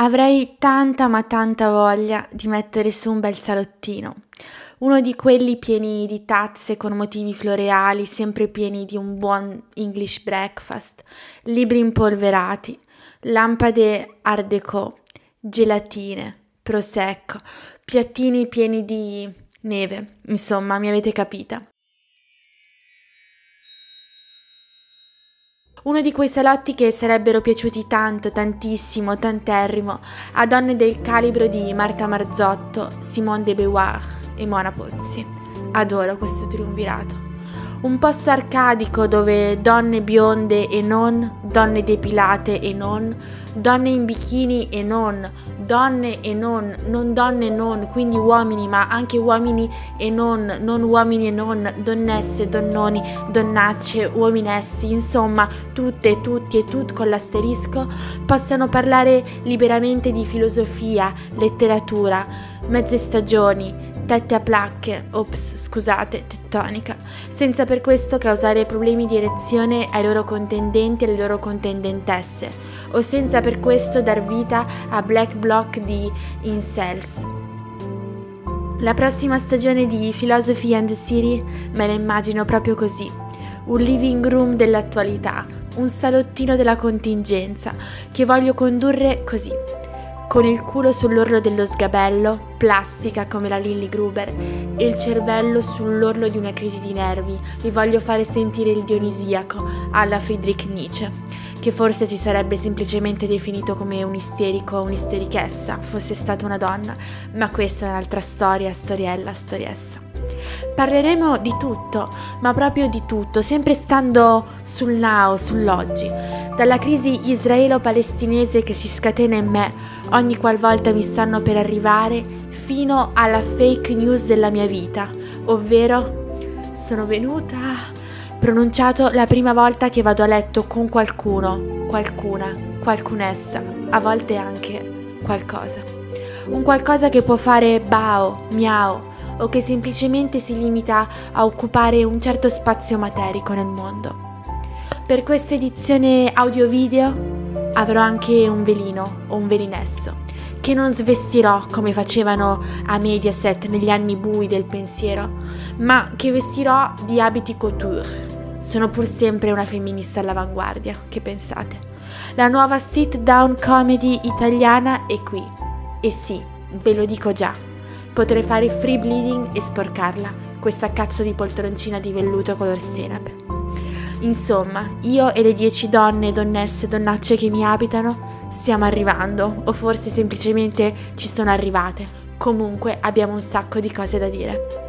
Avrei tanta ma tanta voglia di mettere su un bel salottino. Uno di quelli pieni di tazze con motivi floreali, sempre pieni di un buon English breakfast, libri impolverati, lampade art déco, gelatine, prosecco, piattini pieni di neve. Insomma, mi avete capita. Uno di quei salotti che sarebbero piaciuti tanto, tantissimo, tanterrimo a donne del calibro di Marta Marzotto, Simone de Beauvoir e Mona Pozzi. Adoro questo triunvirato un posto arcadico dove donne bionde e non, donne depilate e non, donne in bikini e non, donne e non, non donne e non, quindi uomini, ma anche uomini e non, non uomini e non, donnesse, donnoni, donnacce, uominessi, insomma, tutte, tutti e tut con l'asterisco, possano parlare liberamente di filosofia, letteratura, mezze stagioni, tette a placche, ops, scusate, tettonica, senza per questo causare problemi di erezione ai loro contendenti e alle loro contendentesse, o senza per questo dar vita a black block di incels. La prossima stagione di Philosophy and the City me la immagino proprio così, un living room dell'attualità, un salottino della contingenza, che voglio condurre così con il culo sull'orlo dello sgabello, plastica come la Lilly Gruber, e il cervello sull'orlo di una crisi di nervi, vi voglio fare sentire il dionisiaco alla Friedrich Nietzsche, che forse si sarebbe semplicemente definito come un isterico o un'isterichessa, fosse stata una donna, ma questa è un'altra storia, storiella, storiessa. Parleremo di tutto, ma proprio di tutto, sempre stando sul now, sull'oggi. Dalla crisi israelo-palestinese che si scatena in me ogni qualvolta mi stanno per arrivare, fino alla fake news della mia vita, ovvero sono venuta, pronunciato la prima volta che vado a letto con qualcuno, qualcuna, qualcunessa, a volte anche qualcosa. Un qualcosa che può fare bao, miau, o che semplicemente si limita a occupare un certo spazio materico nel mondo. Per questa edizione audio-video avrò anche un velino o un velinesso che non svestirò come facevano a Mediaset negli anni bui del pensiero, ma che vestirò di abiti couture. Sono pur sempre una femminista all'avanguardia, che pensate? La nuova sit down comedy italiana è qui. E sì, ve lo dico già, potrei fare free bleeding e sporcarla, questa cazzo di poltroncina di velluto color senape. Insomma, io e le dieci donne, donnesse, donnacce che mi abitano stiamo arrivando, o forse semplicemente ci sono arrivate. Comunque abbiamo un sacco di cose da dire.